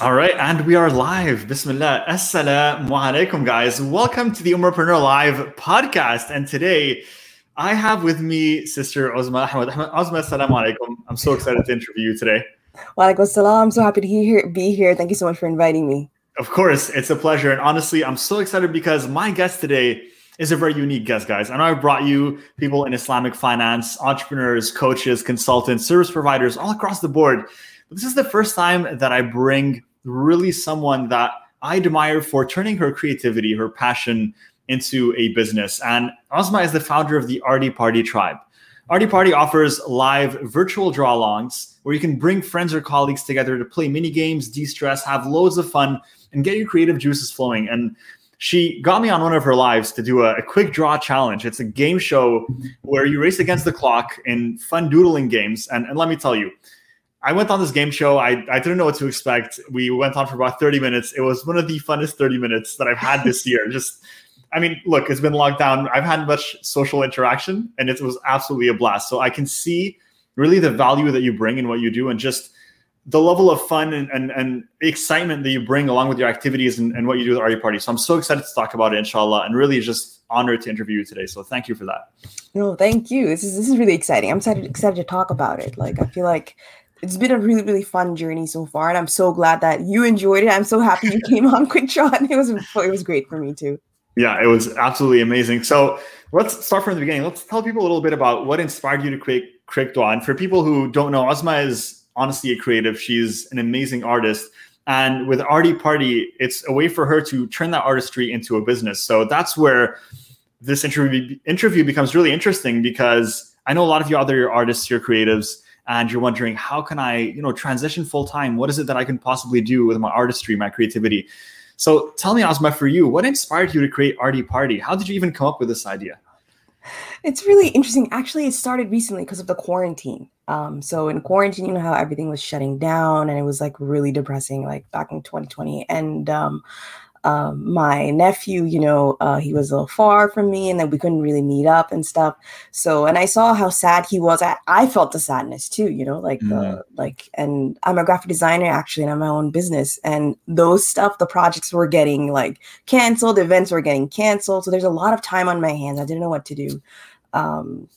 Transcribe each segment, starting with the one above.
All right, and we are live. Bismillah. Assalamu alaikum, guys. Welcome to the Umarpreneur Live podcast. And today I have with me Sister Ozma Ahmed. Ozma, assalamu alaikum. I'm so excited to interview you today. Wa alaikum salam. I'm so happy to be here, be here. Thank you so much for inviting me. Of course, it's a pleasure. And honestly, I'm so excited because my guest today is a very unique guest, guys. I know I brought you people in Islamic finance, entrepreneurs, coaches, consultants, service providers, all across the board. But this is the first time that I bring really someone that I admire for turning her creativity, her passion into a business. And Ozma is the founder of the Arty Party Tribe. Arty Party offers live virtual draw alongs where you can bring friends or colleagues together to play mini games, de stress, have loads of fun, and get your creative juices flowing. And she got me on one of her lives to do a, a, quick draw challenge. It's a game show where you race against the clock in fun doodling games. And, and let me tell you, I went on this game show. I, I didn't know what to expect. We went on for about 30 minutes. It was one of the funnest 30 minutes that I've had this year. Just, I mean, look, it's been locked down. I've had much social interaction and it was absolutely a blast. So I can see really the value that you bring in what you do and just the level of fun and, and, and excitement that you bring along with your activities and, and what you do with Arty Party. So I'm so excited to talk about it, inshallah, and really just honored to interview you today. So thank you for that. No, thank you. This is this is really exciting. I'm excited excited to talk about it. Like I feel like it's been a really really fun journey so far, and I'm so glad that you enjoyed it. I'm so happy you came on Quick Draw. It was it was great for me too. Yeah, it was absolutely amazing. So let's start from the beginning. Let's tell people a little bit about what inspired you to create Draw. And for people who don't know, Ozma is honestly a creative. She's an amazing artist. And with Arty Party, it's a way for her to turn that artistry into a business. So that's where this interview interview becomes really interesting because I know a lot of you other artists, you're creatives, and you're wondering how can I, you know, transition full time? What is it that I can possibly do with my artistry, my creativity? So tell me, Ozma, for you, what inspired you to create Arty Party? How did you even come up with this idea? It's really interesting. Actually, it started recently because of the quarantine. Um, so in quarantine, you know how everything was shutting down and it was like really depressing, like back in 2020. And um, um, my nephew, you know, uh, he was a little far from me and then we couldn't really meet up and stuff. So, and I saw how sad he was. I, I felt the sadness too, you know, like, mm. the, like, and I'm a graphic designer actually, and I'm my own business. And those stuff, the projects were getting like canceled, events were getting canceled. So there's a lot of time on my hands. I didn't know what to do. Um,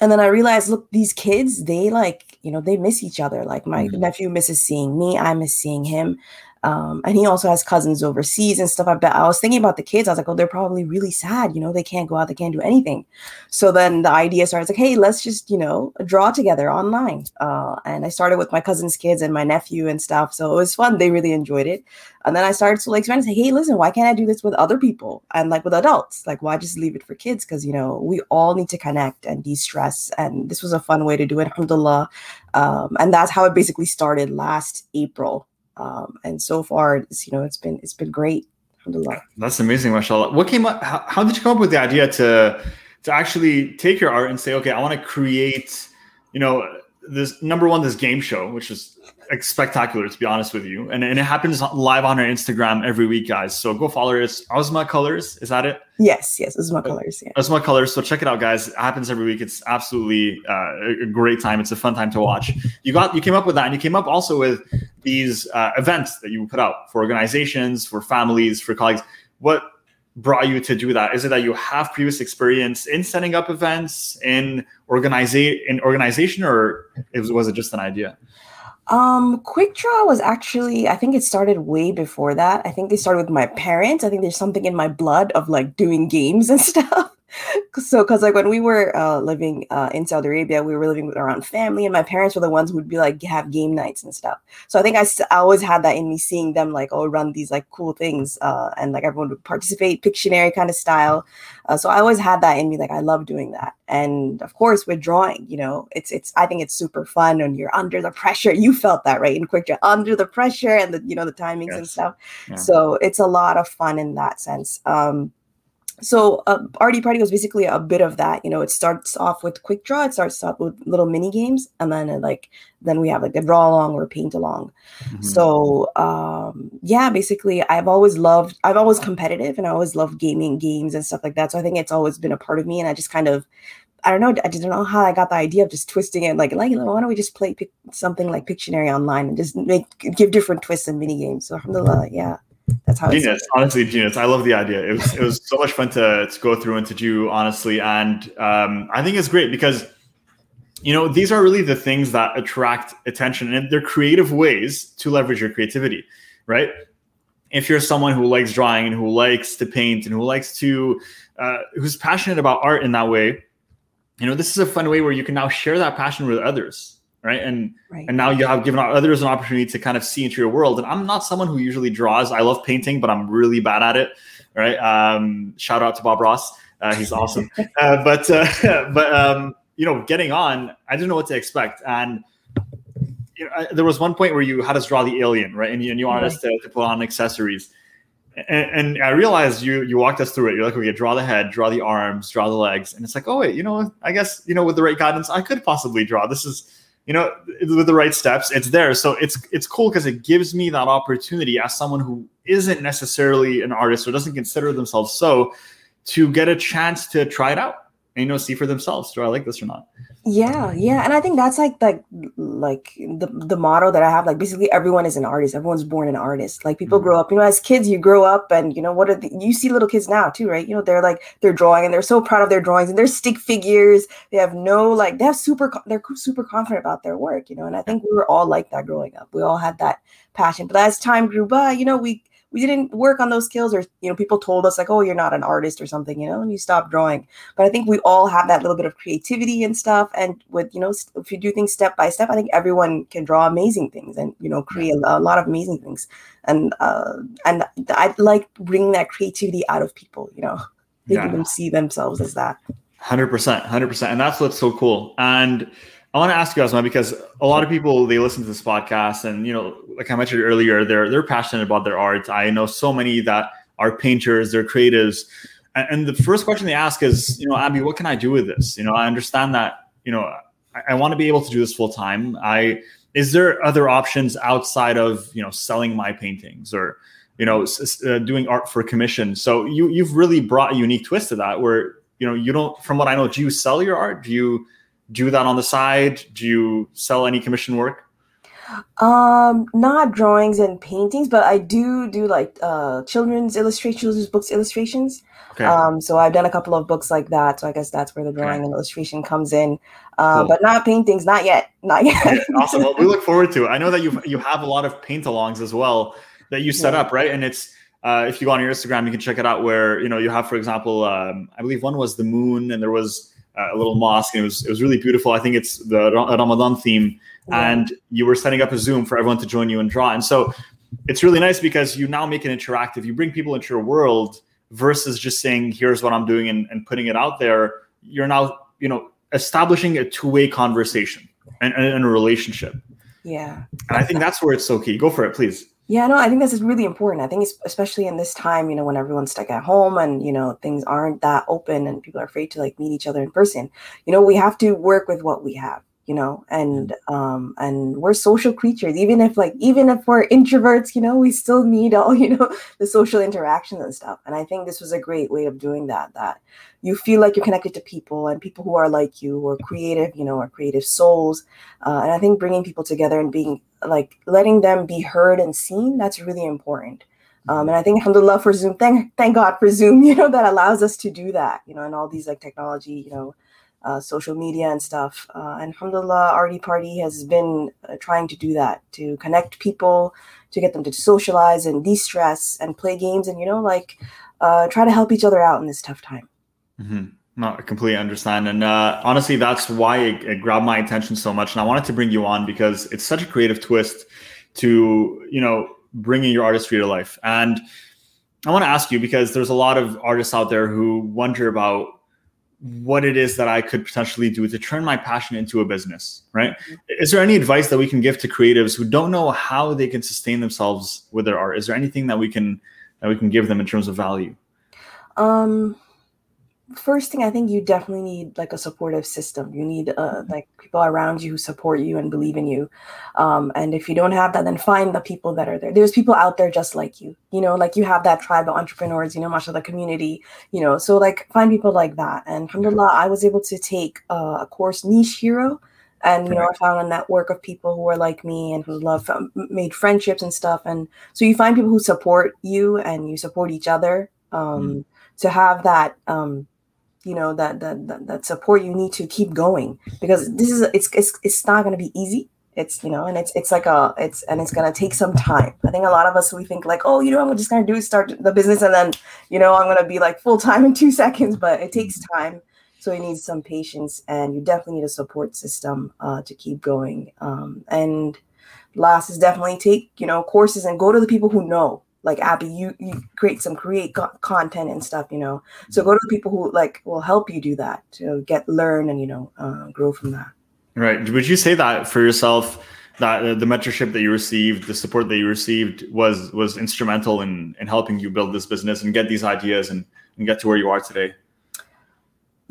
and then I realized, look, these kids, they like, you know, they miss each other. Like my mm-hmm. nephew misses seeing me, I miss seeing him. Um, and he also has cousins overseas and stuff. I bet I was thinking about the kids. I was like, oh, they're probably really sad. You know, they can't go out, they can't do anything. So then the idea started like, hey, let's just, you know, draw together online. Uh, and I started with my cousin's kids and my nephew and stuff. So it was fun. They really enjoyed it. And then I started to like say, hey, listen, why can't I do this with other people and like with adults? Like, why just leave it for kids? Because, you know, we all need to connect and de stress. And this was a fun way to do it, alhamdulillah. Um, and that's how it basically started last April um, and so far it's you know it's been it's been great. That's amazing mashallah. What came up how, how did you come up with the idea to to actually take your art and say okay i want to create you know this number one this game show which is like, spectacular to be honest with you. And, and it happens live on our instagram every week guys. So go follow us Ozma colors is that it? Yes yes Ozma colors yeah. Ozma colors so check it out guys. It happens every week. It's absolutely uh, a great time. It's a fun time to watch. You got you came up with that and you came up also with these uh, events that you put out for organizations for families for colleagues. What brought you to do that? Is it that you have previous experience in setting up events in organization in organization, or was it just an idea? Um, Quick Draw was actually, I think it started way before that. I think it started with my parents. I think there's something in my blood of like doing games and stuff so because like when we were uh, living uh, in saudi arabia we were living with around family and my parents were the ones who would be like have game nights and stuff. So i think I, I always had that in me seeing them like oh run these like cool things uh, and like everyone would participate pictionary kind of style. Uh, so i always had that in me like i love doing that. And of course with drawing you know it's it's i think it's super fun when you're under the pressure. You felt that right? In quick draw under the pressure and the you know the timings yes. and stuff. Yeah. so it's a lot of fun in that sense. Um so uh, Arty Party was basically a bit of that. You know, it starts off with quick draw. It starts off with little mini games, and then like then we have like a draw along or paint along. Mm-hmm. So um, yeah, basically, I've always loved. I've always competitive, and I always loved gaming games and stuff like that. So I think it's always been a part of me, and I just kind of I don't know. I didn't know how I got the idea of just twisting it. Like, like why don't we just play pic- something like Pictionary online and just make give different twists and mini games? So, alhamdulillah, yeah, that's how. Genius, honestly, genius. I love the idea. It was it was so much fun to to go through and to do, honestly, and um, I think it's great because you know these are really the things that attract attention, and they're creative ways to leverage your creativity, right? If you're someone who likes drawing and who likes to paint and who likes to uh, who's passionate about art in that way you know this is a fun way where you can now share that passion with others right? And right. and now you have given others an opportunity to kind of see into your world. And i'm not someone who usually draws. I love painting but i'm really bad at it right? Um, shout out to bob ross. Uh, he's awesome. Uh, but uh, but um, you know getting on i didn't know what to expect. And you know, I, there was one point where you had us draw the alien right? And you, and you wanted right. us to, to put on accessories. And, and, I realized you you walked us through it. You're like, okay, draw the head, draw the arms, draw the legs, and it's like, oh wait, you know, I guess you know with the right guidance, I could possibly draw. This is, you know, with the right steps, it's there. So it's it's cool because it gives me that opportunity as someone who isn't necessarily an artist or doesn't consider themselves so, to get a chance to try it out and you know see for themselves do i like this or not? Yeah yeah and i think that's like like like the the motto that i have like basically everyone is an artist everyone's born an artist. Like people mm-hmm. grow up you know as kids you grow up and you know what are the, you see little kids now too right? You know they're like they're drawing and they're so proud of their drawings and they're stick figures. They have no like they have super they're super confident about their work you know and i think we were all like that growing up. We all had that passion but as time grew by you know we we didn't work on those skills or you know people told us like oh you're not an artist or something you know and you stop drawing. But i think we all have that little bit of creativity and stuff and with you know if you do things step by step i think everyone can draw amazing things and you know create a, lot of amazing things. And uh and i like bringing that creativity out of people you know? Making yeah. them see themselves as that. 100% 100% and that's what's so cool. And I want to ask you, Asma, because a lot of people they listen to this podcast, and you know, like I mentioned earlier, they're they're passionate about their art. I know so many that are painters, they're creatives, and, and the first question they ask is, you know, Abby, what can I do with this? You know, I understand that, you know, I, I want to be able to do this full time. I is there other options outside of you know selling my paintings or you know uh, doing art for commission? So you you've really brought a unique twist to that, where you know you don't, from what I know, do you sell your art? Do you do that on the side? Do you sell any commission work? Um, not drawings and paintings, but I do do like uh children's illustrations, books illustrations. Okay. Um, so I've done a couple of books like that. So I guess that's where the drawing okay. and illustration comes in. Uh, cool. but not paintings, not yet, not yet. Okay, awesome. Well, we look forward to it. I know that you you have a lot of paint-alongs as well that you set yeah. up, right? And it's uh, if you go on your Instagram, you can check it out. Where you know you have, for example, um, I believe one was the moon, and there was Uh, a little mosque, and it was it was really beautiful. I think it's the Ramadan theme, and you were setting up a Zoom for everyone to join you and draw. And so it's really nice because you now make it interactive. You bring people into your world versus just saying, "Here's what I'm doing," and, and putting it out there. You're now you know establishing a two way conversation and, and a relationship. Yeah, and I think that's where it's so key. Go for it, please. Yeah, no, I think this is really important. I think it's especially in this time, you know, when everyone's stuck at home and you know things aren't that open and people are afraid to like meet each other in person. You know, we have to work with what we have. You know, and um and we're social creatures. Even if like even if we're introverts, you know, we still need all you know the social interactions and stuff. And I think this was a great way of doing that. That you feel like you're connected to people and people who are like you or creative, you know, or creative souls. Uh, and I think bringing people together and being like letting them be heard and seen, that's really important. Um, and I think alhamdulillah for Zoom, thank thank God for Zoom, you know, that allows us to do that, you know, and all these like technology, you know, uh, social media and stuff. Uh, and alhamdulillah, Arty Party has been uh, trying to do that to connect people, to get them to socialize and de-stress and play games and you know like uh, try to help each other out in this tough time. Mm-hmm. No, I completely understand. And uh, honestly, that's why it, it, grabbed my attention so much. And I wanted to bring you on because it's such a creative twist to, you know, bringing your artistry to life. And I want to ask you because there's a lot of artists out there who wonder about what it is that I could potentially do to turn my passion into a business, right? Is there any advice that we can give to creatives who don't know how they can sustain themselves with their art? Is there anything that we can that we can give them in terms of value? Um first thing I think you definitely need like a supportive system. You need uh, like people around you who support you and believe in you. Um, and if you don't have that, then find the people that are there. There's people out there just like you. You know, like you have that tribe of entrepreneurs. You know, much of the community. You know, so like find people like that. And alhamdulillah, I was able to take uh, a course, Niche Hero. And you know, I found a network of people who are like me and who love um, made friendships and stuff. And so you find people who support you and you support each other. Um, mm. To have that um, you know that that that, that support you need to keep going because this is it's it's, it's not going to be easy. It's you know and it's it's like a it's and it's to take some time. I think a lot of us we think like oh you know i'm just to do is start the business and then you know i'm to be like full time in two seconds but it takes time. So you need some patience and you definitely need a support system uh, to keep going um, and last is definitely take you know courses and go to the people who know like abby you you create some create co- content and stuff you know? So mm-hmm. go to the people who like will help you do that to get learn and you know uh, grow from that. Right. Would you say that for yourself that uh, the mentorship that you received the support that you received was was instrumental in in helping you build this business and get these ideas and, and get to where you are today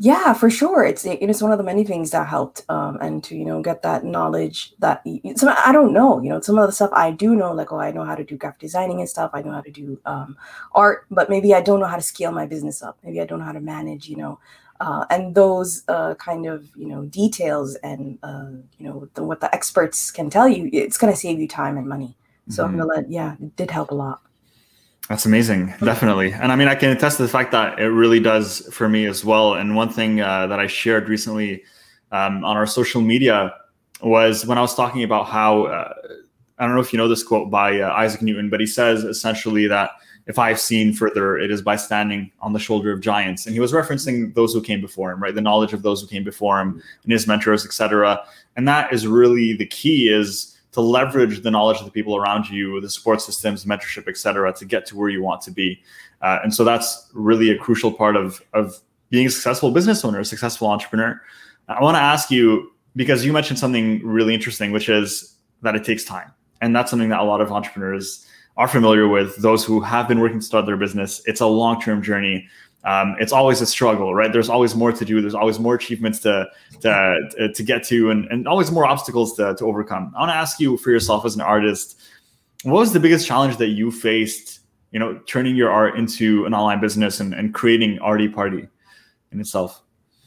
yeah for sure. It's it's one of the many things that helped um and to you know get that knowledge that some i don't know you know some of the stuff i do know like oh i know how to do graphic designing and stuff. I know how to do um art but maybe i don't know how to scale my business up. Maybe i don't know how to manage you know uh, and those uh, kind of you know details and uh, you know the, what the experts can tell you it's going to save you time and money. So mm-hmm. i'm gonna let yeah it did help a lot that's amazing, definitely. And I mean, I can attest to the fact that it really does for me as well. And one thing uh, that I shared recently um, on our social media was when I was talking about how uh, I don't know if you know this quote by uh, Isaac Newton, but he says essentially that if I've seen further, it is by standing on the shoulder of giants. And he was referencing those who came before him, right? The knowledge of those who came before him and his mentors, etc. And that is really the key is to leverage the knowledge of the people around you, the support systems, mentorship, et cetera, to get to where you want to be. Uh, and so that's really a crucial part of, of being a successful business owner, a successful entrepreneur. I want to ask you, because you mentioned something really interesting, which is that it takes time. And that's something that a lot of entrepreneurs are familiar with. Those who have been working to start their business, it's a long term journey um, it's always a struggle, right? There's always more to do. There's always more achievements to to to get to, and, and always more obstacles to, to overcome. I want to ask you for yourself as an artist, what was the biggest challenge that you faced? You know, turning your art into an online business and, and creating Arty Party in itself.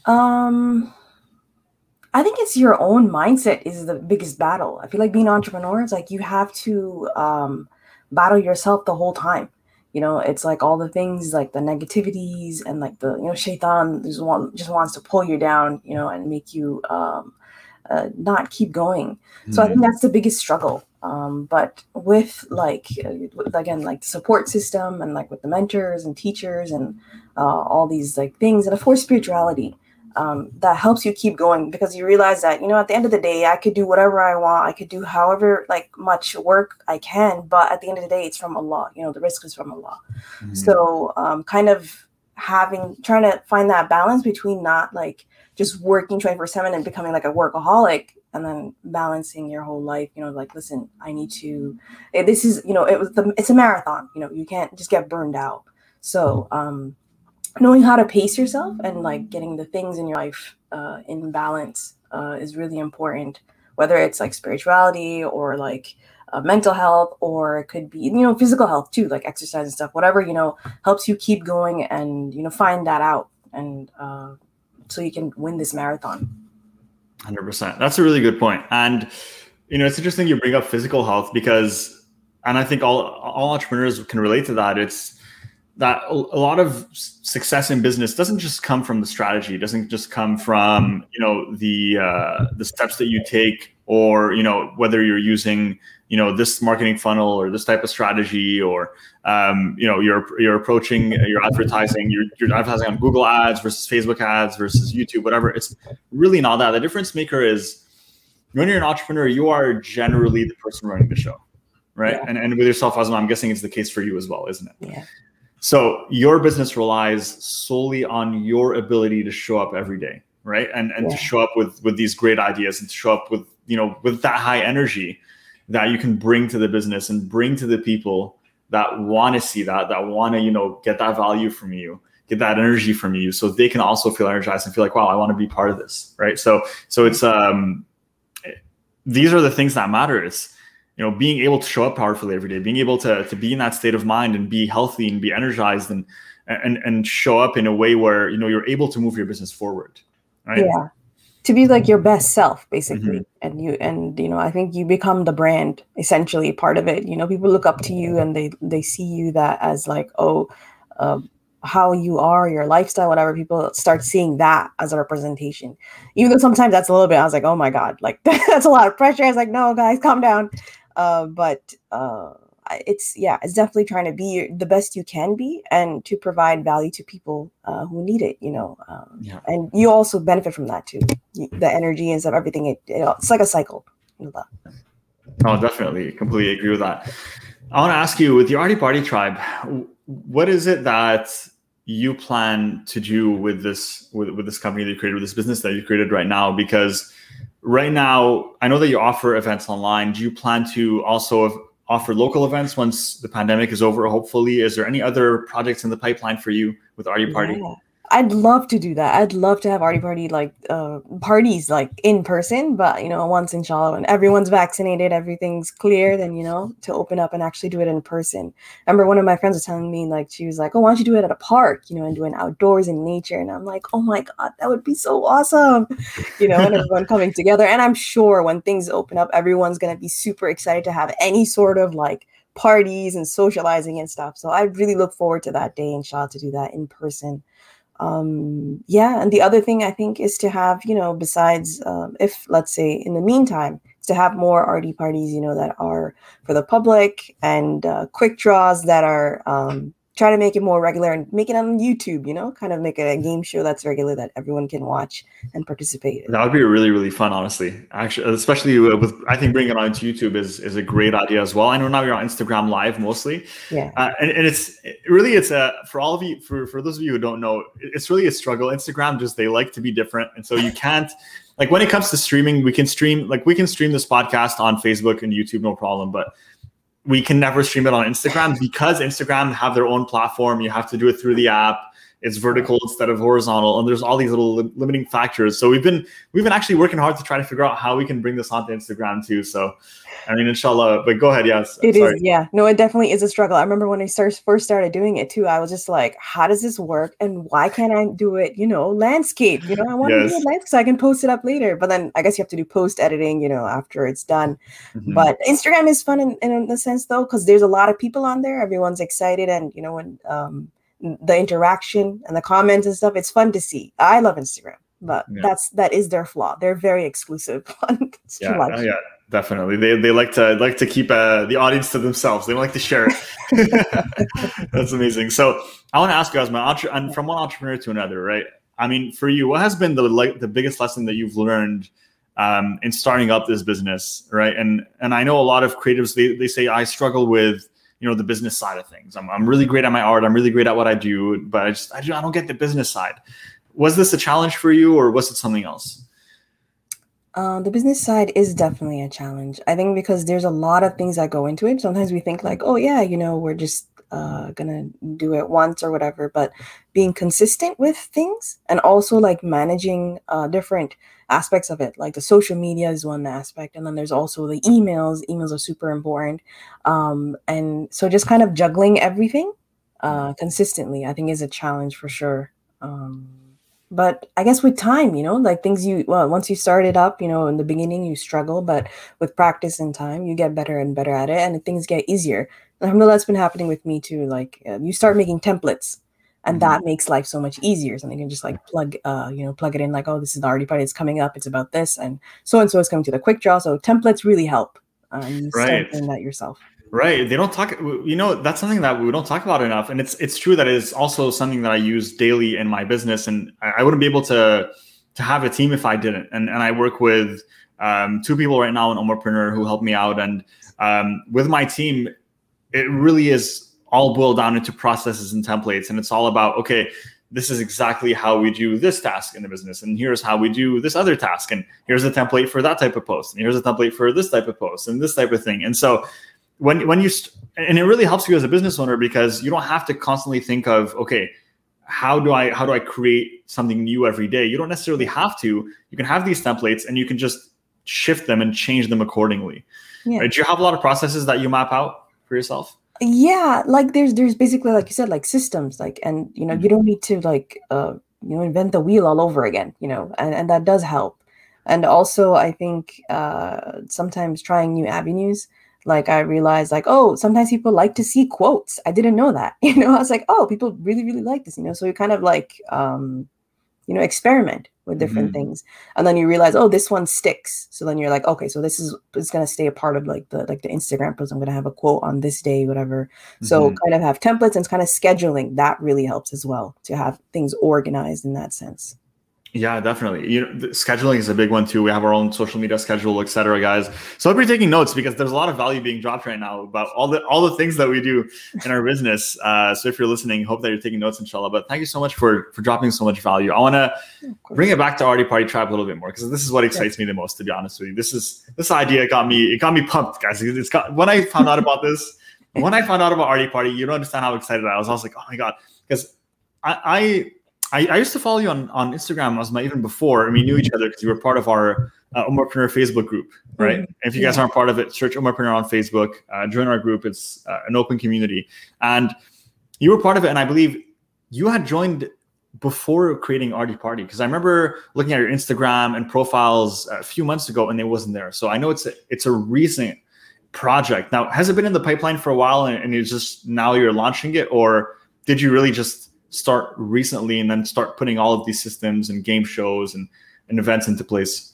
Um, I think it's your own mindset is the biggest battle. I feel like being an entrepreneur like you have to um, battle yourself the whole time you know it's like all the things like the negativities and like the you know shaitan just want just wants to pull you down you know and make you um uh, not keep going mm. so i think hmm. that's the biggest struggle um but with like uh, again like the support system and like with the mentors and teachers and uh, all these like things and of course spirituality um, that helps you keep going because you realize that you know at the end of the day i could do whatever i want. I could do however like much work i can but at the end of the day it's from allah you know the risk is from allah mm-hmm. so um, kind of having trying to find that balance between not like just working 24 7 and becoming like a workaholic and then balancing your whole life you know like listen i need to eh, this is you know it was the, it's a marathon you know you can't just get burned out. So um knowing how to pace yourself and like getting the things in your life uh, in balance uh, is really important. Whether it's like spirituality or like uh, mental health or it could be you know physical health too like exercise and stuff whatever you know helps you keep going and you know find that out and uh, so you can win this marathon. 100% that's a really good point. point. And you know it's interesting you bring up physical health because and i think all all entrepreneurs can relate to that. It's that a lot of success in business doesn't just come from the strategy. It doesn't just come from you know the uh, the steps that you take or you know whether you're using you know this marketing funnel or this type of strategy or um, you know you're you're approaching your advertising you're, you're advertising on google ads versus facebook ads versus youtube whatever. It's really not that. The difference maker is when you're an entrepreneur you are generally the person running the show right? Yeah. and, and with yourself as well i'm guessing it's the case for you as well isn't it? Yeah so your business relies solely on your ability to show up every day, right? And and yeah. to show up with with these great ideas and to show up with you know with that high energy that you can bring to the business and bring to the people that want to see that that want to you know get that value from you get that energy from you so they can also feel energized and feel like wow i want to be part of this right so so it's um these are the things that matter is you know being able to show up powerfully every day being able to to be in that state of mind and be healthy and be energized and and and show up in a way where you know you're able to move your business forward right? Yeah. To be like your best self basically. Mm-hmm. and you and you know i think you become the brand essentially part of it. You know people look up to you and they they see you that as like oh uh, how you are your lifestyle whatever. People start seeing that as a representation. Even though sometimes that's a little bit i was like oh my god like that's a lot of pressure. I was like no guys calm down uh, but uh, it's yeah it's definitely trying to be the best you can be and to provide value to people uh, who need it you know um, yeah. and you also benefit from that too. The energy and stuff everything it, it, it's like a cycle. You know oh definitely. Completely agree with that. I want to ask you with the arty party tribe what is it that you plan to do with this with, with this company that you created with this business that you created right now? Because right now i know that you offer events online. Do you plan to also offer local events once the pandemic is over hopefully? Is there any other projects in the pipeline for you with arty party? Yeah. I'd love to do that. I'd love to have arty party like uh, parties like in person, but you know, once inshallah, when everyone's vaccinated, everything's clear, then you know, to open up and actually do it in person. I remember one of my friends was telling me like she was like, "Oh, why don't you do it at a park? You know, and doing outdoors in nature?" And I'm like, "Oh my god, that would be so awesome!" You know, and everyone coming together. And I'm sure when things open up, everyone's gonna be super excited to have any sort of like parties and socializing and stuff. So I really look forward to that day, inshallah, to do that in person um yeah and the other thing i think is to have you know besides um, if let's say in the meantime to have more arty parties you know that are for the public and uh, quick draws that are um try to make it more regular and make it on YouTube, you know, kind of make it a game show that's regular that everyone can watch and participate in. That would be really, really fun, honestly. Actually, especially with, I think bringing it on to YouTube is, is a great idea as well. I know now you're on Instagram live mostly. Yeah. Uh, and, and it's really, it's a, for all of you, for, for those of you who don't know, it's really a struggle. Instagram just, they like to be different. And so you can't, like when it comes to streaming, we can stream, like we can stream this podcast on Facebook and YouTube, no problem. But we can never stream it on Instagram because Instagram have their own platform. You have to do it through the app. It's vertical instead of horizontal, and there's all these little li- limiting factors. So we've been we've been actually working hard to try to figure out how we can bring this onto Instagram too. So I mean, inshallah. But go ahead. Yes, it is. Yeah, no, it definitely is a struggle. I remember when I first first started doing it too. I was just like, how does this work, and why can't I do it? You know, landscape. You know, I want yes. to do it landscape so I can post it up later. But then I guess you have to do post editing. You know, after it's done. Mm-hmm. But Instagram is fun in, in the sense though, because there's a lot of people on there. Everyone's excited, and you know, when um, the interaction and the comments and stuff, it's fun to see. I love Instagram but yeah. that's that is their flaw. They're very exclusive. yeah, uh, yeah, definitely. They, they like to like to keep uh, the audience to themselves. They don't like to share it. that's amazing. So I want to ask you guys, my and from one entrepreneur to another, right? I mean, for you, what has been the like the biggest lesson that you've learned um, in starting up this business, right? And and I know a lot of creatives they they say I struggle with you know the business side of things. I'm I'm really great at my art. I'm really great at what I do, but I just I, don't get the business side was this a challenge for you or was it something else? Uh, the business side is definitely a challenge. I think because there's a lot of things that go into it. Sometimes we think like, oh yeah, you know, we're just uh, gonna do it once or whatever. But being consistent with things and also like managing uh, different aspects of it, like the social media is one aspect, and then there's also the emails. Emails are super important, um, and so just kind of juggling everything uh, consistently, I think, is a challenge for sure. Um, but i guess with time you know like things you well once you start it up you know in the beginning you struggle but with practice and time you get better and better at it and things get easier alhamdulillah that's been happening with me too like uh, you start making templates and mm-hmm. that makes life so much easier so you can just like plug uh you know plug it in like oh this is the arty party it's coming up it's about this and so and so is coming to the quick draw so templates really help you right. start doing that yourself Right. They don't talk. You know, that's something that we don't talk about enough, and it's it's true that it's also something that I use daily in my business, and I, wouldn't be able to to have a team if I didn't. And and I work with um, two people right now in Umarpreneur who help me out, and um, with my team, it really is all boiled down into processes and templates, and it's all about okay. This is exactly how we do this task in the business, and here's how we do this other task, and here's a template for that type of post, and here's a template for this type of post, and this type of thing. And so, when when you st- and it really helps you as a business owner because you don't have to constantly think of okay how do I how do I create something new every day? You don't necessarily have to. You can have these templates and you can just shift them and change them accordingly. Yeah. Right? Do you have a lot of processes that you map out for yourself? Yeah, like there's there's basically like you said like systems like and you know mm-hmm. you don't need to like uh you know invent the wheel all over again you know and and that does help and also i think uh sometimes trying new avenues like i realized like oh sometimes people like to see quotes i didn't know that you know i was like oh people really really like this you know so you kind of like um you know experiment with different mm-hmm. things. And then you realize oh this one sticks. So then you're like okay so this is it's going to stay a part of like the like the instagram post. I'm going to have a quote on this day whatever. Mm-hmm. so kind of have templates and kind of scheduling. That really helps as well to have things organized in that sense yeah, definitely. You know, scheduling is a big one too. We have our own social media schedule, etc., guys. So hope you're taking notes because there's a lot of value being dropped right now about all the all the things that we do in our business. Uh, so if you're listening, hope that you're taking notes, inshallah. But thank you so much for for dropping so much value. I want to bring it back to Arty Party Tribe a little bit more because this is what excites me the most. To be honest with you, this is this idea got me it got me pumped, guys. It's got when I found out about this, when I found out about Arty Party, you don't understand how excited I was. I was like, oh my god, because I, I I, I, used to follow you on, on Instagram as my even before. Mean, knew each other because you were part of our uh, Umarpreneur Facebook group, right? Mm-hmm. If you guys aren't part of it, search Umarpreneur on Facebook, uh, join our group. It's uh, an open community, and you were part of it. And I believe you had joined before creating Arty Party because I remember looking at your Instagram and profiles a few months ago, and it wasn't there. So I know it's a, it's a recent project. Now, has it been in the pipeline for a while, and, and it's just now you're launching it, or did you really just start recently and then start putting all of these systems and game shows and, and events into place?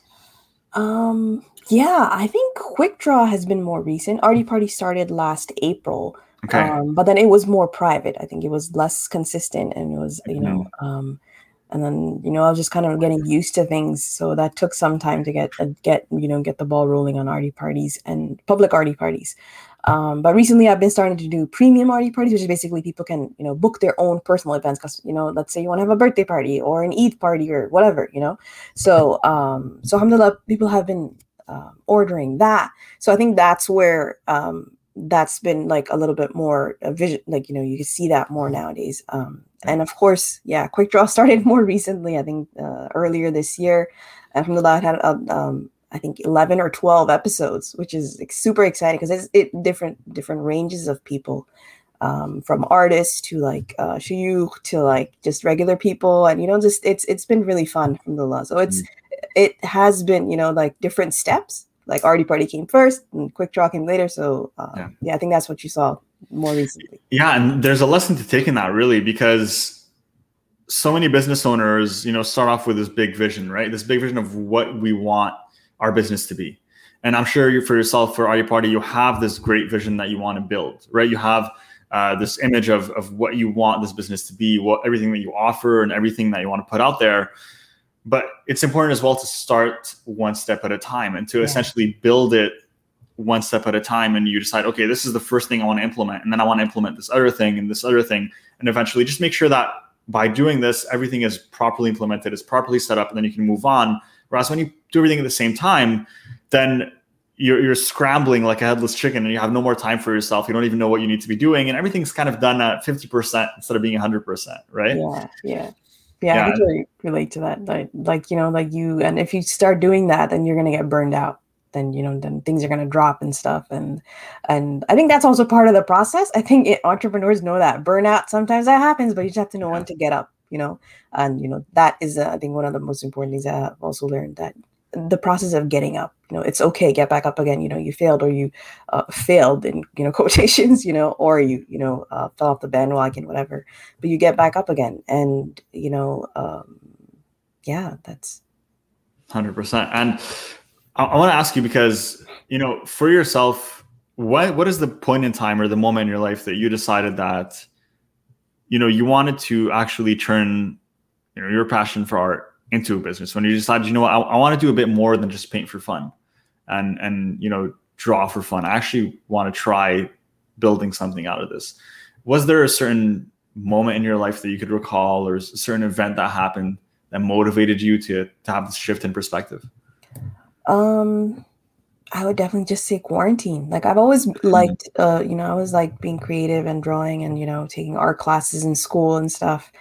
Um, yeah, I think Quick Draw has been more recent. Arty Party started last April. Okay. Um, but then it was more private. I think it was less consistent and it was, you mm-hmm. know, um, and then you know I was just kind of getting used to things, so that took some time to get uh, get you know get the ball rolling on arty parties and public arty parties. Um, but recently, I've been starting to do premium arty parties, which is basically people can you know book their own personal events. Because you know, let's say you want to have a birthday party or an Eid party or whatever, you know. So, um, so alhamdulillah, people have been uh, ordering that. So I think that's where um, that's been like a little bit more a vision. Like you know, you can see that more nowadays. Um, and of course, yeah, Quick Draw started more recently. I think uh, earlier this year. Alhamdulillah, I had a, um, I think 11 or 12 episodes, which is like, super exciting because it's it different different ranges of people, um, from artists to like uh, shuyukh to like just regular people, and you know, just it's it's been really fun from the law. So it's mm. it has been you know like different steps. Like Arty Party came first, and Quick Draw came later. So uh, yeah. yeah, I think that's what you saw more recently. Yeah, and there's a lesson to take in that really because so many business owners, you know, start off with this big vision, right? This big vision of what we want our business to be. And I'm sure you for yourself, for Arty Party, you have this great vision that you want to build, right? You have uh, this image of, of what you want this business to be, what everything that you offer and everything that you want to put out there. But it's important as well to start one step at a time and to yeah. essentially build it one step at a time. And you decide, okay, this is the first thing I want to implement. And then I want to implement this other thing and this other thing. And eventually just make sure that by doing this, everything is properly implemented, is properly set up, and then you can move on Whereas when you do everything at the same time, then you're, you're scrambling like a headless chicken and you have no more time for yourself. You don't even know what you need to be doing. And everything's kind of done at 50% instead of being 100%, right? Yeah. Yeah. Yeah, yeah. I really relate to that. Like, like, you know, like you, and if you start doing that, then you're going to get burned out then you know then things are going to drop and stuff and and i think that's also part of the process i think it, entrepreneurs know that burnout sometimes that happens but you just have to know yeah. when to get up you know? And you know that is uh, i think one of the most important things i've also learned that the process of getting up you know it's okay get back up again you know you failed or you uh, failed in you know quotations you know or you you know uh, fell off the bandwagon whatever but you get back up again. And you know um, yeah that's 100% and i, I want to ask you because you know for yourself what what is the point in time or the moment in your life that you decided that you know you wanted to actually turn you know your passion for art into a business. When you decided you know I, I want to do a bit more than just paint for fun and and you know draw for fun i actually want to try building something out of this. Was there a certain moment in your life that you could recall or a certain event that happened that motivated you to to have this shift in perspective? Um I would definitely just say quarantine. Like I've always mm-hmm. liked, uh, you know, I was like being creative and drawing and you know taking art classes in school and stuff.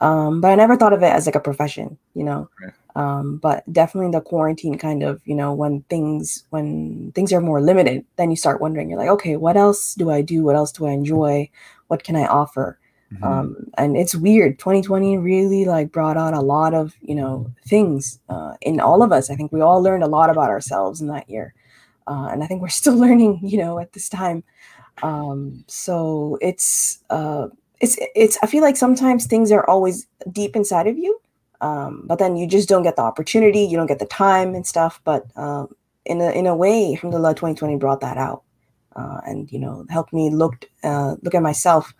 Um, but I never thought of it as like a profession, you know. Right. Um, but definitely the quarantine kind of, you know, when things when things are more limited, then you start wondering, you're like, okay, what else do I do? What else do I enjoy? What can I offer? Mm-hmm. Um, and it's weird. 2020 really like brought out a lot of, you know, things uh, in all of us. I think we all learned a lot about ourselves in that year. Uh, and I think we're still learning, you know, at this time. Um, so it's, uh, it's, it's, I feel like sometimes things are always deep inside of you um, but then you just don't get the opportunity, you don't get the time and stuff. But um, in a in a way, alhamdulillah, 2020 brought that out, uh, and you know helped me look uh, look at myself,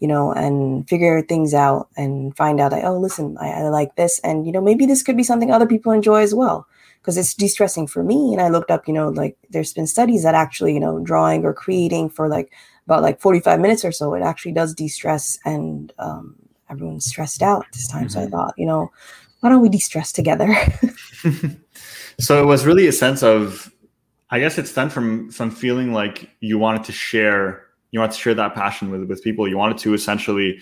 you know, and figure things out and find out that oh, listen, I, I like this, and you know maybe this could be something other people enjoy as well because it's de-stressing for me. And I looked up, you know, like there's been studies that actually, you know, drawing or creating for like about like 45 minutes or so, it actually does de-stress and um, everyone's stressed out this time. Mm-hmm. So I mm-hmm. thought, you know, why don't we de-stress together? so it was really a sense of, I guess it's stemmed from some feeling like you wanted to share, you wanted to share that passion with with people. You wanted to essentially,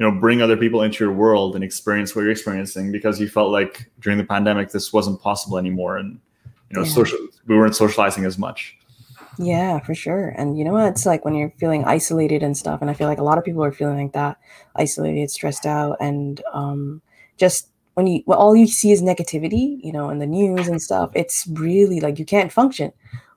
you know, bring other people into your world and experience what you're experiencing because you felt like during the pandemic this wasn't possible anymore, and you know, yeah. social we weren't socializing as much. Yeah, for sure. And you know what? It's like when you're feeling isolated and stuff. And I feel like a lot of people are feeling like that, isolated, stressed out, and um, just when you well, all you see is negativity, you know, in the news and stuff. It's really like you can't function.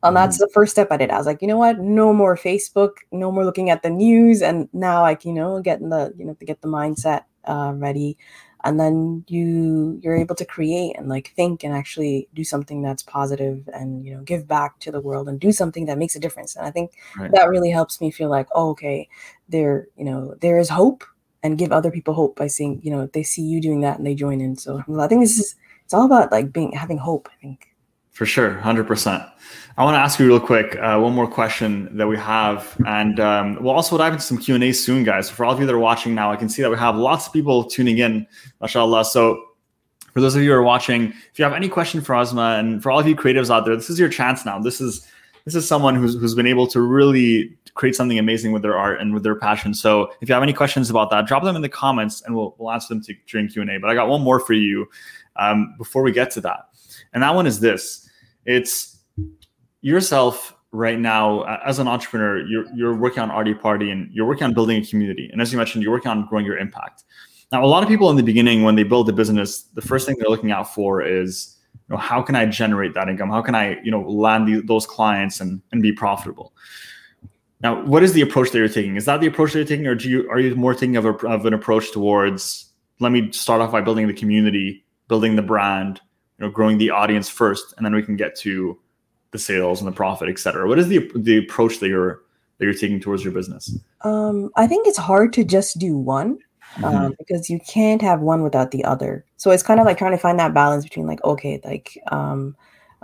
And that's mm-hmm. the first step I did. I was like, you know what? No more Facebook, no more looking at the news. And now I can, you know, get in the, you know, to get the mindset uh, ready and then you you're able to create and like think and actually do something that's positive and you know give back to the world and do something that makes a difference and i think right. that really helps me feel like oh, okay there you know there is hope and give other people hope by seeing you know they see you doing that and they join in so i think this is it's all about like being having hope i think for sure, hundred percent. I want to ask you real quick uh, one more question that we have, and um, we'll also dive into some Q and A soon, guys. So for all of you that are watching now, I can see that we have lots of people tuning in, mashallah. So for those of you who are watching, if you have any question for Azma, and for all of you creatives out there, this is your chance now. This is this is someone who's who's been able to really create something amazing with their art and with their passion. So if you have any questions about that, drop them in the comments, and we'll we'll answer them to, during Q and A. But I got one more for you um, before we get to that, and that one is this it's yourself right now as an entrepreneur. You're you're working on Arty Party and you're working on building a community. And as you mentioned, you're working on growing your impact. Now, a lot of people in the beginning, when they build a business, the first thing they're looking out for is, you know, how can I generate that income? How can I, you know, land the, those clients and and be profitable? Now, what is the approach that you're taking? Is that the approach that you're taking, or do you are you more thinking of, a, of an approach towards let me start off by building the community, building the brand, you know growing the audience first and then we can get to the sales and the profit et cetera. What is the the approach that you're that you're taking towards your business? Um, i think it's hard to just do one mm-hmm. um, because you can't have one without the other. So it's kind of like trying to find that balance between like okay like um,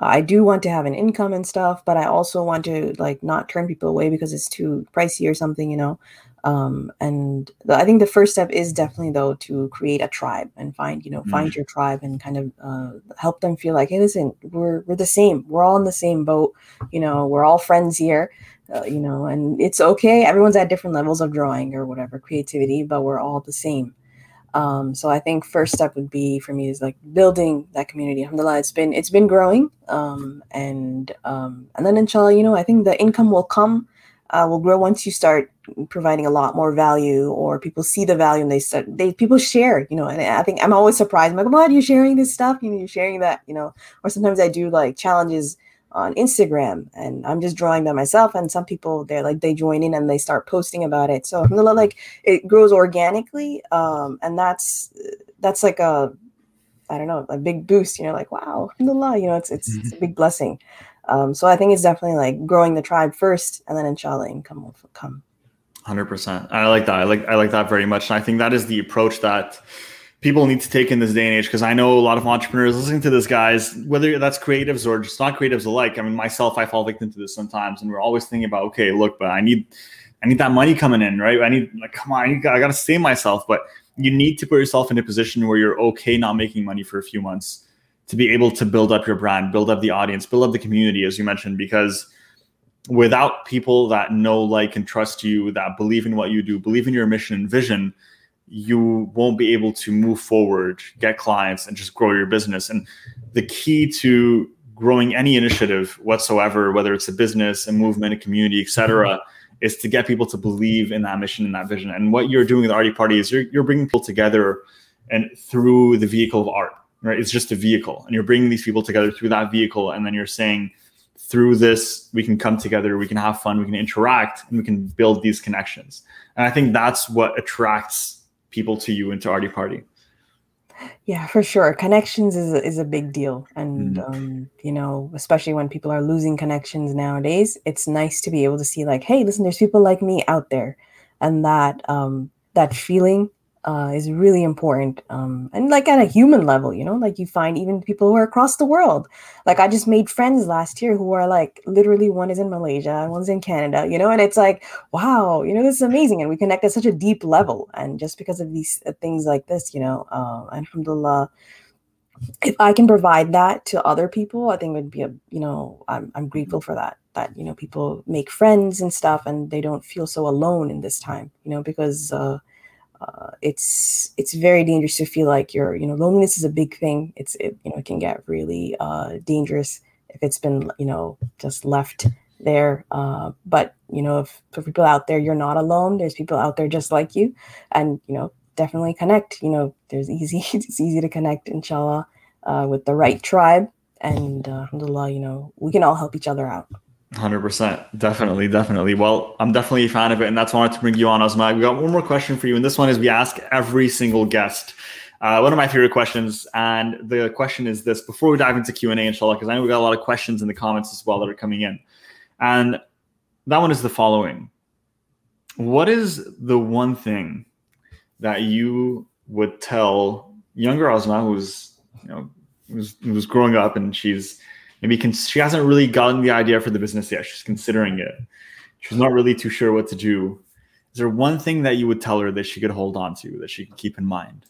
I do want to have an income and stuff, but I also want to like not turn people away because it's too pricey or something, you know um, and the, i think the first step is definitely though to create a tribe and find you know mm-hmm. find your tribe and kind of uh, help them feel like hey listen we're we're the same. We're all in the same boat. You know we're all friends here. Uh, you know and it's okay. Everyone's at different levels of drawing or whatever creativity but we're all the same. Um, so I think first step would be for me is like building that community. Alhamdulillah, it's been it's been growing, um, and um, and then inshallah, you know, I think the income will come uh, will grow once you start providing a lot more value or people see the value and they start they people share you know and i think i'm always surprised. I'm like what? Are you sharing this stuff? You know you're sharing that? You know or sometimes i do like challenges on instagram and i'm just drawing by myself and some people they're like they join in and they start posting about it. So like it grows organically um and that's that's like a i don't know a big boost. You know like wow you know it's it's, mm-hmm. it's a big blessing um, so I think it's definitely like growing the tribe first, and then inshallah income will come. Hundred percent. I like that. I like I like that very much, and I think that is the approach that people need to take in this day and age. Because I know a lot of entrepreneurs listening to this, guys, whether that's creatives or just not creatives alike. I mean, myself, I fall victim to this sometimes, and we're always thinking about, okay, look, but I need, I need that money coming in, right? I need, like, come on, I got to save myself, but you need to put yourself in a position where you're okay not making money for a few months to be able to build up your brand, build up the audience, build up the community, as you mentioned, because without people that know, like, and trust you, that believe in what you do, believe in your mission and vision, you won't be able to move forward, get clients, and just grow your business. And the key to growing any initiative whatsoever, whether it's a business, a movement, a community, etc., is to get people to believe in that mission and that vision. And what you're doing with the Arty Party is you're, you're bringing people together and through the vehicle of art, right? It's just a vehicle, and you're bringing these people together through that vehicle, and then you're saying, through this, we can come together, we can have fun, we can interact, and we can build these connections. And I think that's what attracts people to you into to Arty Party. Yeah, for sure. Connections is a, is a big deal, and mm. um, you know, especially when people are losing connections nowadays, it's nice to be able to see like, hey, listen, there's people like me out there, and that um, that feeling uh, is really important. Um, and like at a human level, you know, like you find even people who are across the world. Like I just made friends last year who are like literally one is in Malaysia and one's in Canada, you know, and it's like, wow, you know, this is amazing. And we connect at such a deep level. And just because of these uh, things like this, you know, uh, alhamdulillah, if I can provide that to other people, I think it would be a, you know, I'm, I'm grateful for that that you know people make friends and stuff and they don't feel so alone in this time you know because uh uh, it's it's very dangerous to feel like you're you know loneliness is a big thing. It's it, you know it can get really uh, dangerous if it's been you know just left there. Uh, but you know if for people out there you're not alone there's people out there just like you. And you know definitely connect. You know there's easy it's easy to connect inshallah uh, with the right tribe. And uh, alhamdulillah you know we can all help each other out Hundred percent, definitely, definitely. Well, I'm definitely a fan of it, and that's why I wanted to bring you on, Uzma. We got one more question for you, and this one is we ask every single guest. Uh, one of my favorite questions, and the question is this: Before we dive into Q and A, inshallah, because I know we got a lot of questions in the comments as well that are coming in, and that one is the following: What is the one thing that you would tell younger Uzma, who's you know who's, who's growing up and she's maybe con- she hasn't really gotten the idea for the business yet. She's considering it. She's not really too sure what to do. Is there one thing that you would tell her that she could hold on to that she can keep in mind?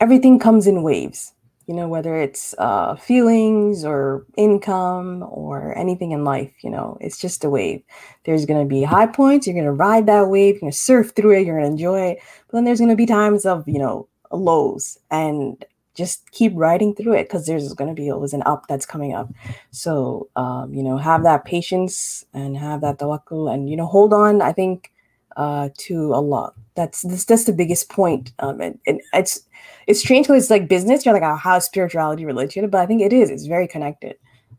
Everything comes in waves, you know, whether it's uh, feelings or income or anything in life, you know, it's just a wave. There's going to be high points. You're going to ride that wave. You're going to surf through it. You're going to enjoy it. But then there's going to be times of, you know, lows. And just keep riding through it because there's going to be always an up that's coming up. So, um, you know, have that patience and have that tawakkul and, you know, hold on, I think, uh, to Allah. That's, that's, that's the biggest point. Um, and, and it's, it's strange because it's like business. You're like, oh, how spirituality related? But I think it is. It's very connected.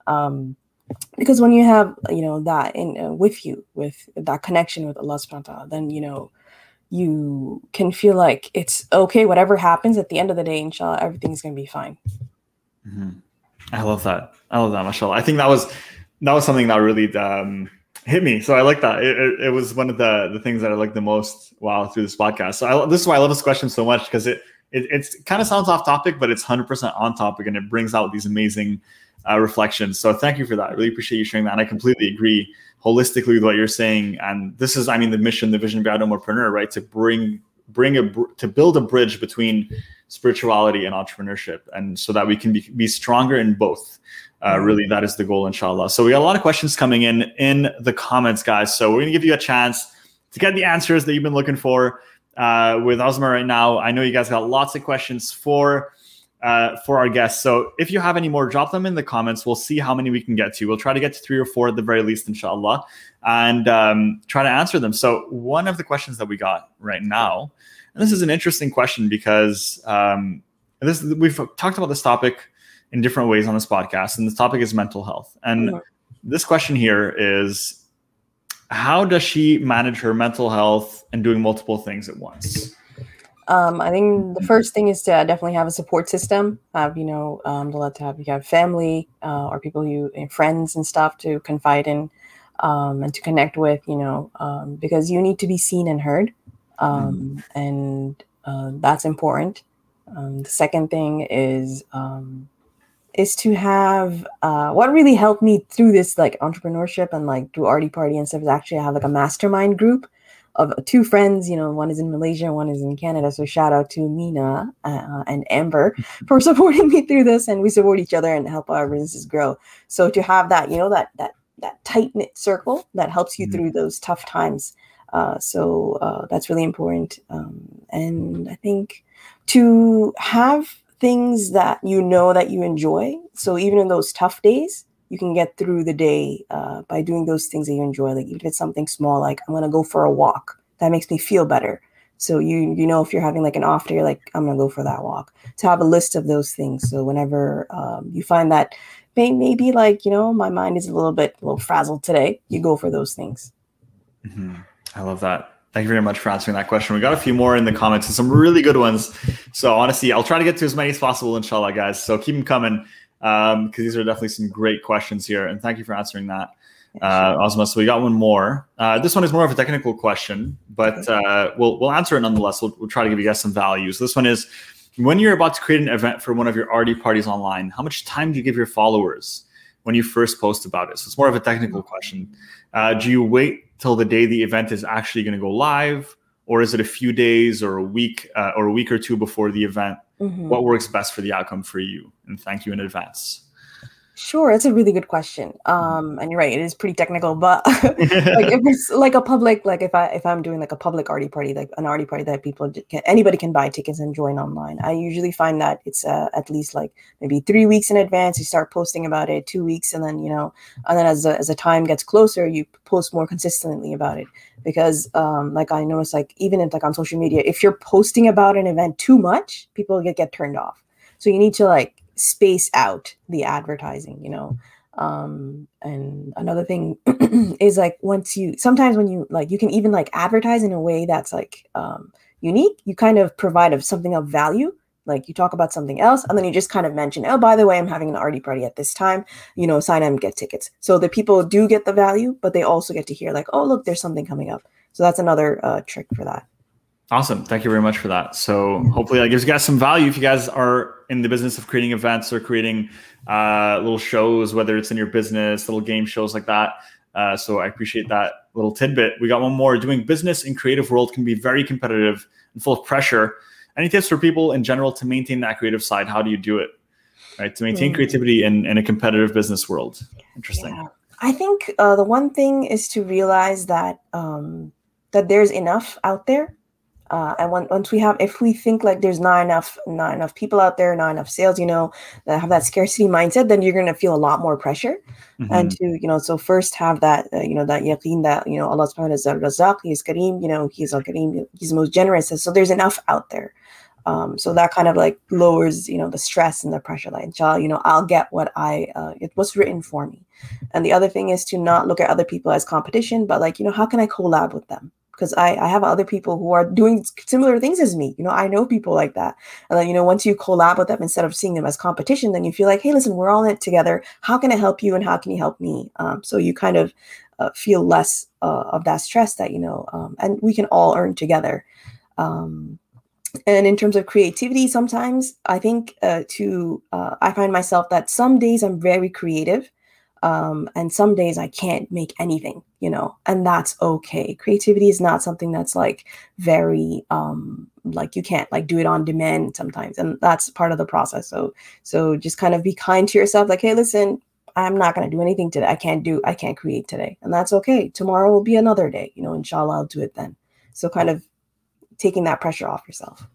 Um, because when you have, you know, that in uh, with you, with that connection with Allah subhanahu wa ta'ala, then, you know, you can feel like it's okay, whatever happens at the end of the day, inshallah, everything's going to be fine. Mm-hmm. I love that. I love that, mashallah. I think that was that was something that really um, hit me. So I like that. It, it, it, was one of the the things that I like the most while through this podcast. So I, this is why I love this question so much because it it it's kind of sounds off topic, but it's hundred percent on topic, and it brings out these amazing uh, reflections. So thank you for that. I really appreciate you sharing that. And I completely agree holistically with what you're saying. And this is, I mean, the mission, the vision of Umarpreneur, right? To bring bring a to build a bridge between spirituality and entrepreneurship, and so that we can be, be stronger in both. Uh, mm-hmm. really, that is the goal, inshallah. So we got a lot of questions coming in in the comments, guys. So we're gonna give you a chance to get the answers that you've been looking for uh, with Uzma right now. I know you guys got lots of questions for uh, for our guests. So if you have any more, drop them in the comments. We'll see how many we can get to. We'll try to get to three or four at the very least, inshallah, and um, try to answer them. So one of the questions that we got right now, and this is an interesting question because um, this we've talked about this topic in different ways on this podcast, and the topic is mental health. And mm-hmm. this question here is, how does she manage her mental health and doing multiple things at once? Um, I think the first thing is to definitely have a support system. Have you know, um, to let to have you have family uh, or people you friends and stuff to confide in um, and to connect with. You know, um, because you need to be seen and heard, um, mm. and uh, that's important. Um, the second thing is is to have uh, what really helped me through this like entrepreneurship and like through Arty Party and stuff is actually I have like a mastermind group of two friends. You know, one is in Malaysia, one is in Canada. So shout out to Mina uh, and Amber for supporting me through this, and we support each other and help our businesses grow. So to have that, you know, that that that tight knit circle that helps you mm-hmm. through those tough times. Uh, so uh, that's really important. Um, and I think to have things that you know that you enjoy. So even in those tough days, you can get through the day uh, by doing those things that you enjoy. Like even if it's something small, like I'm gonna go for a walk. That makes me feel better. So you you know if you're having like an off day, you're like I'm gonna go for that walk. To have a list of those things. So whenever um, you find that may, maybe like you know my mind is a little bit a little frazzled today, you go for those things. Mm-hmm. I love that. Thank you very much for answering that question. We got a few more in the comments and some really good ones. So honestly, I'll try to get to as many as possible, inshallah, guys. So keep them coming because um, these are definitely some great questions here. And thank you for answering that, uh, Uzma. So we got one more. Uh, this one is more of a technical question, but uh, we'll we'll answer it nonetheless. We'll, we'll try to give you guys some value. So this one is: When you're about to create an event for one of your arty parties online, how much time do you give your followers when you first post about it? So it's more of a technical question. Uh, do you wait till the day the event is actually going to go live or is it a few days or a week uh, or a week or two before the event mm-hmm. what works best for the outcome for you and thank you in advance Sure, it's a really good question. Um, and you're right, it is pretty technical, but like if it's like a public, like if I if I'm doing like a public arty party, like an arty party that people can, anybody can buy tickets and join online, I usually find that it's uh, at least like maybe three weeks in advance. You start posting about it, two weeks, and then you know, and then as the, as the time gets closer, you post more consistently about it. Because um, like I notice, like even if like on social media, if you're posting about an event too much, people get get turned off. So you need to like space out the advertising you know? Um and another thing is like once you sometimes when you like you can even like advertise in a way that's like um unique you kind of provide of something of value. Like you talk about something else and then you just kind of mention oh by the way i'm having an arty party at this time. You know sign up and get tickets. So the people do get the value but they also get to hear like oh look there's something coming up. So that's another uh, trick for that. Awesome. Thank you very much for that. So hopefully that gives you guys some value if you guys are in the business of creating events or creating uh, little shows, whether it's in your business, little game shows like that. Uh, so I appreciate that little tidbit. We got one more. Doing business in creative world can be very competitive and full of pressure. Any tips for people in general to maintain that creative side? How do you do it? Right to maintain hmm. creativity in, in a competitive business world. Interesting. Yeah. I think uh, the one thing is to realize that um, that there's enough out there uh, and when, once we have, if we think like there's not enough, not enough people out there, not enough sales, you know, that have that scarcity mindset, then you're going to feel a lot more pressure. Mm-hmm. And to, you know, so first have that, uh, you know, that yaqeen that, you know, Allah subhanahu wa ta'ala is He's Kareem, you know, He's Al Kareem, He's the most generous. So there's enough out there. Um, so that kind of like lowers, you know, the stress and the pressure. Like, inshallah, you know, I'll get what I, uh, it was written for me. And the other thing is to not look at other people as competition, but like, you know, how can I collab with them? Because I, I have other people who are doing similar things as me. You know, I know people like that. And then, you know, once you collab with them instead of seeing them as competition, then you feel like, hey, listen, we're all in it together. How can I help you and how can you help me? Um, so you kind of uh, feel less uh, of that stress that, you know, um, and we can all earn together. Um, and in terms of creativity, sometimes I think uh, to, uh, I find myself that some days I'm very creative um, and some days I can't make anything, you know, and that's okay. Creativity is not something that's like very um, like you can't like do it on demand sometimes, and that's part of the process. So so just kind of be kind to yourself, like, hey, listen, I'm not gonna do anything today. I can't do, I can't create today, and that's okay. Tomorrow will be another day, you know. Inshallah, I'll do it then. So kind of taking that pressure off yourself.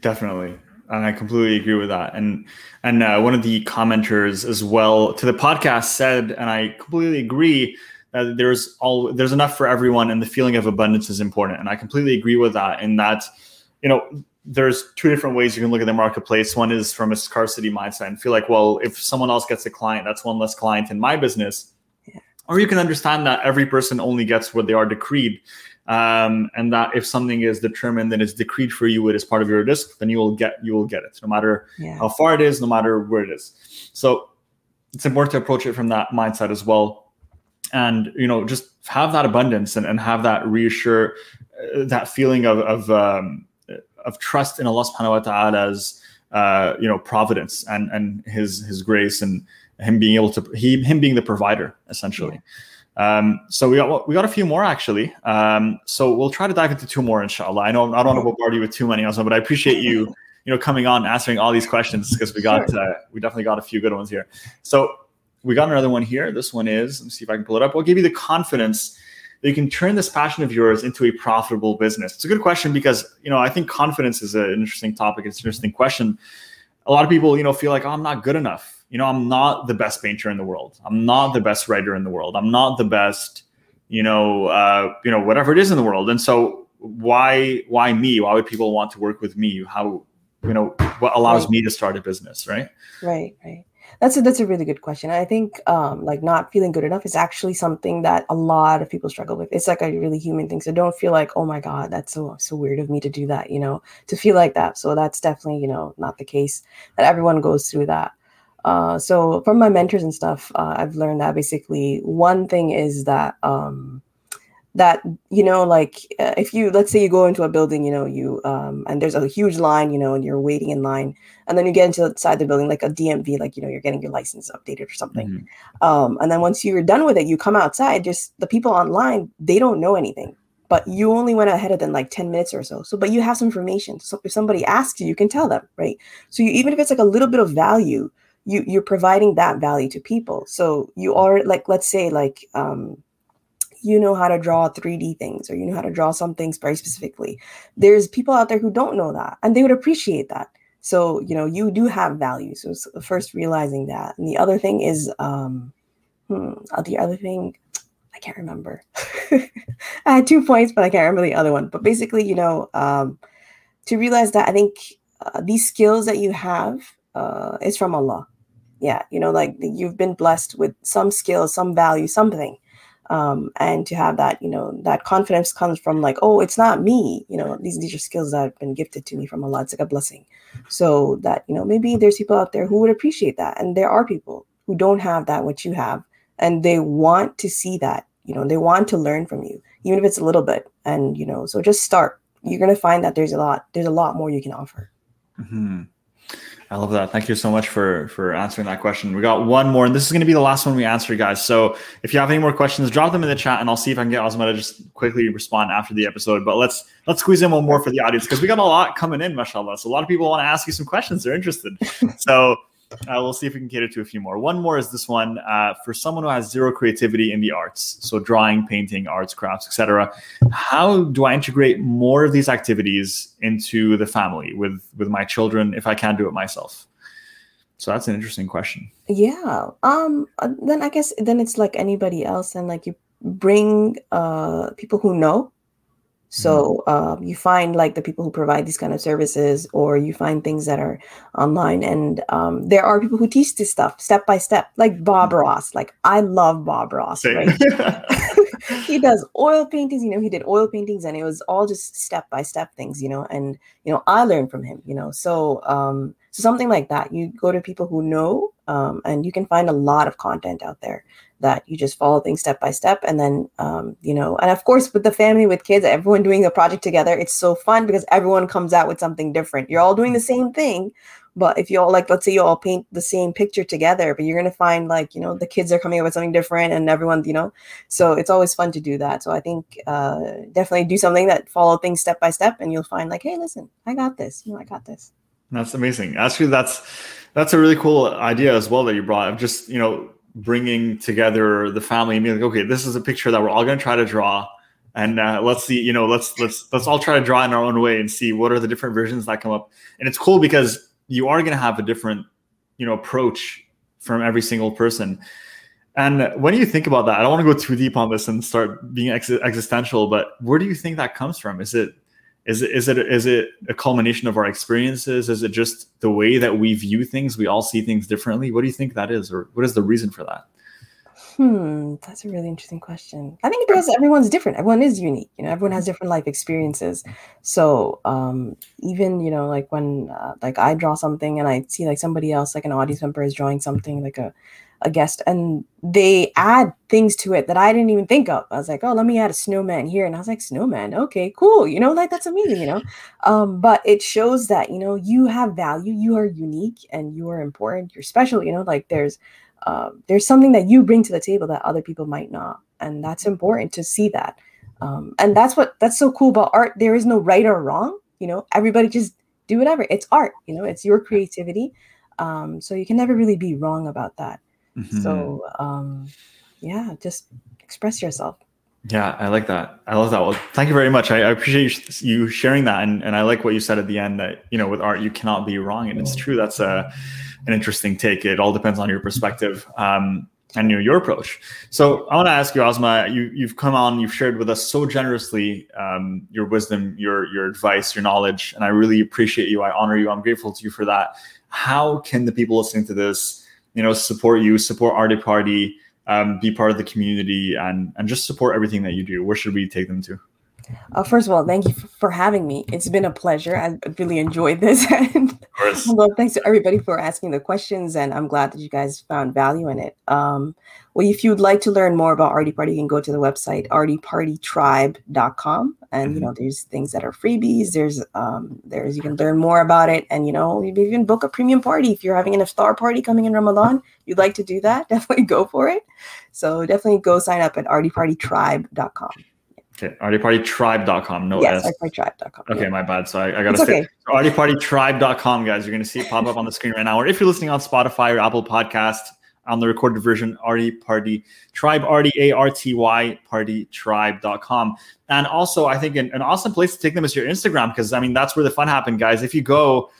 Definitely and I completely agree with that. And and uh, one of the commenters as well to the podcast said, and I completely agree that there's all there's enough for everyone, and the feeling of abundance is important. And I completely agree with that. In that, you know, there's two different ways you can look at the marketplace. One is from a scarcity mindset and feel like, well, if someone else gets a client, that's one less client in my business. Yeah. Or you can understand that every person only gets what they are decreed um, and that if something is determined and it's decreed for you, it is part of your rizq, then you will get you will get it, no matter yeah. how far it is, no matter where it is. So it's important to approach it from that mindset as well, and you know just have that abundance and, and have that reassure uh, that feeling of of um, of trust in Allah Subhanahu wa Taala's uh, you know providence and and His His grace and him being able to he him being the provider essentially. Yeah. Um, so we got we got a few more actually. Um, so we'll try to dive into two more, inshallah. I know I don't want to bombard you with too many, also, but I appreciate you, you know, coming on answering all these questions because we got sure. uh, we definitely got a few good ones here. So we got another one here. This one is let me see if I can pull it up. What gave you the confidence that you can turn this passion of yours into a profitable business? It's a good question because you know I think confidence is an interesting topic. It's an interesting question. A lot of people, you know, feel like oh, I'm not good enough. You know, I'm not the best painter in the world. I'm not the best writer in the world. I'm not the best, you know, uh, you know, whatever it is in the world. And so why why me? Why would people want to work with me? How you know what allows right. me to start a business, right? Right, right. That's a that's a really good question. I think um, like not feeling good enough is actually something that a lot of people struggle with. It's like a really human thing. So don't feel like, oh my God, that's so so weird of me to do that, you know, to feel like that. So that's definitely, you know, not the case that everyone goes through that. Uh, so from my mentors and stuff, uh, I've learned that basically one thing is that um, that you know like uh, if you let's say you go into a building you know you um and there's a huge line you know and you're waiting in line and then you get into inside the building like a dmv like you know you're getting your license updated or something. Mm-hmm. um and then once you're done with it you come outside just the people online they don't know anything. But you only went ahead of them like 10 minutes or so. So but you have some information. So if somebody asks you you can tell them right? So you, even if it's like a little bit of value you you're providing that value to people so you are like let's say like um you know how to draw 3D things or you know how to draw some things very specifically. There's people out there who don't know that and they would appreciate that. So, you know, you do have value. So, first realizing that. And the other thing is, um, hmm, uh, the other thing, I can't remember. I had two points, but I can't remember the other one. But basically, you know, um, to realize that I think uh, these skills that you have uh, is from Allah. Yeah, you know, like you've been blessed with some skills, some value, something um, and to have that you know that confidence comes from like oh it's not me. You know these these are skills that have been gifted to me from allah. It's like a blessing. So that you know maybe there's people out there who would appreciate that and there are people who don't have that what you have and they want to see that you know they want to learn from you even if it's a little bit and you know so just start. You're going to find that there's a lot there's a lot more you can offer. Mm-hmm. I love that. Thank you so much for for answering that question. We got one more, and this is going to be the last one we answer, guys. So if you have any more questions, drop them in the chat, and I'll see if I can get Uzma to just quickly respond after the episode. But let's let's squeeze in one more for the audience because we got a lot coming in, mashallah. So a lot of people want to ask you some questions. They're interested. so uh, we'll see if we can cater to a few more. One more is this one uh, for someone who has zero creativity in the arts, so drawing, painting, arts, crafts, etc. How do I integrate more of these activities into the family with with my children if I can't do it myself? So that's an interesting question. Yeah. Um. Uh, then I guess then it's like anybody else, and like you bring uh people who know. So um, you find like the people who provide these kind of services, or you find things that are online, and um, there are people who teach this stuff step by step, like Bob mm-hmm. Ross. Like I love Bob Ross. Right? he does oil paintings. You know, he did oil paintings, and it was all just step by step things. You know, and you know I learned from him. You know, so um, so something like that. You go to people who know, um, and you can find a lot of content out there that you just follow things step by step and then um, you know and of course with the family with kids everyone doing a project together it's so fun because everyone comes out with something different. You're all doing the same thing but if you all like let's say you all paint the same picture together but you're going to find like you know the kids are coming up with something different and everyone you know so it's always fun to do that. So i think uh, definitely do something that follow things step by step and you'll find like hey listen i got this. You know i got this. That's amazing. Actually that's that's a really cool idea as well that you brought of just you know bringing together the family and being like, okay, this is a picture that we're all going to try to draw, and uh, let's see, you know, let's let's let's all try to draw in our own way and see what are the different versions that come up. And it's cool because you are going to have a different, you know, approach from every single person. And when you think about that, I don't want to go too deep on this and start being ex- existential, but where do you think that comes from? Is it is it is it is it a culmination of our experiences? Is it just the way that we view things? We all see things differently. What do you think that is, or what is the reason for that? Hmm, that's a really interesting question. I think because everyone's different. Everyone is unique. You know, everyone has different life experiences. So um, even you know, like when uh, like I draw something and I see like somebody else, like an audience member, is drawing something like a a guest and they add things to it that I didn't even think of. I was like, oh, let me add a snowman here. And I was like, snowman, okay, cool. You know, like that's amazing, you know. Um, but it shows that, you know, you have value, you are unique and you are important, you're special, you know, like there's um, there's something that you bring to the table that other people might not. And that's important to see that. Um, and that's what that's so cool about art. There is no right or wrong, you know, everybody just do whatever. It's art, you know, it's your creativity. Um, so you can never really be wrong about that. Mm-hmm. So um, yeah, just express yourself. Yeah, I like that. I love that. Well, thank you very much. I, I, appreciate you sharing that, and, and I like what you said at the end that you know with art you cannot be wrong, and it's true. That's a an interesting take. It all depends on your perspective um, and your your approach. So I want to ask you, Uzma. You you've come on, you've shared with us so generously um, your wisdom, your your advice, your knowledge, and I really appreciate you. I honor you. I'm grateful to you for that. How can the people listening to this, you know, support you, support Arty Party? Um, be part of the community and and just support everything that you do. Where should we take them to uh, first of all, thank you for having me. It's been a pleasure. I really enjoyed this. and well, thanks to everybody for asking the questions. And I'm glad that you guys found value in it. Um, well, if you'd like to learn more about Arty Party, you can go to the website artypartytribe.com. And, mm-hmm. you know, there's things that are freebies. There's, um, there's, you can learn more about it. And, you know, you can even book a premium party. If you're having an iftar party coming in Ramadan, you'd like to do that, definitely go for it. So definitely go sign up at artypartytribe.com. Okay, artypartytribe.com. No yes, S. artypartytribe.com. Okay, yeah. my bad. So I, I got to say okay. artypartytribe.com, guys. You're going to see it pop up on the screen right now. Or if you're listening on Spotify or Apple Podcast on the recorded version, Arty Party Tribe, R-D A-R-T-Y, partytribe.com. And also, I think an, an awesome place to take them is your Instagram because, I mean, that's where the fun happened, guys. If you go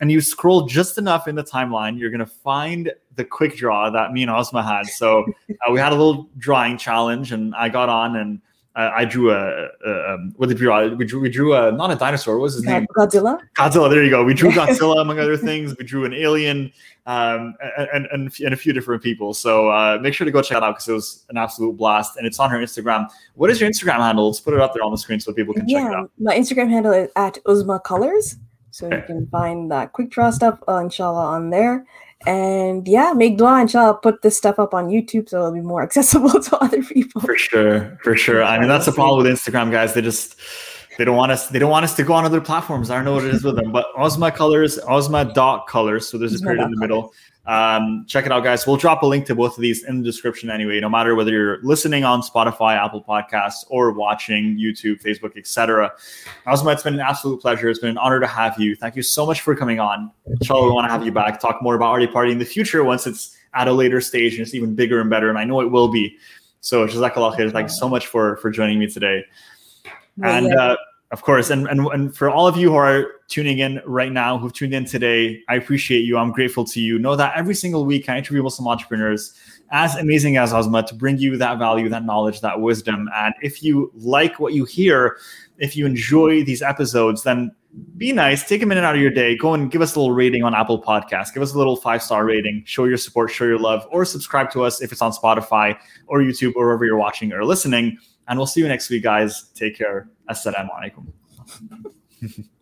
and you scroll just enough in the timeline, you're going to find the quick draw that me and Uzma had. So uh, we had a little drawing challenge and I got on and uh, I drew a, a um, what did we draw? We drew we drew a not a dinosaur. What was his name? Godzilla. Godzilla. There you go. We drew Godzilla among other things. We drew an alien, um, and, and and a few different people. So uh, make sure to go check it out because it was an absolute blast, and it's on her Instagram. What is your Instagram handle? Let's put it up there on the screen so people can yeah, check it out. My Instagram handle is at Uzma Colors. So okay. you can find that quick draw stuff, uh, inshallah, on there. And yeah, make dua and I'll put this stuff up on YouTube so it'll be more accessible to other people. For sure, for sure. I mean, that's the problem with Instagram, guys. They just they don't want us they don't want us to go on other platforms. I don't know what it is with them. But Uzma Colors, Uzma dot colors. So there's a period in the middle. Um, check it out, guys. We'll drop a link to both of these in the description anyway. No matter whether you're listening on Spotify, Apple Podcasts, or watching YouTube, Facebook, etc. Uzma, it's been an absolute pleasure. It's been an honor to have you. Thank you so much for coming on. Inshallah, we want to have you back, talk more about Arty Party in the future once it's at a later stage and it's even bigger and better. And I know it will be. So, Jazakallah khair. Thank you so much for for joining me today. And uh, of course, and, and and for all of you who are tuning in right now, who've tuned in today, I appreciate you. I'm grateful to you. Know that every single week I interview Muslim entrepreneurs as amazing as Uzma to bring you that value, that knowledge, that wisdom. And if you like what you hear, if you enjoy these episodes, then be nice. Take a minute out of your day. Go and give us a little rating on Apple Podcasts. Give us a little five star rating. Show your support, show your love, or subscribe to us if it's on Spotify or YouTube or wherever you're watching or listening. And we'll see you next week, guys. Take care. Assalamu alaikum.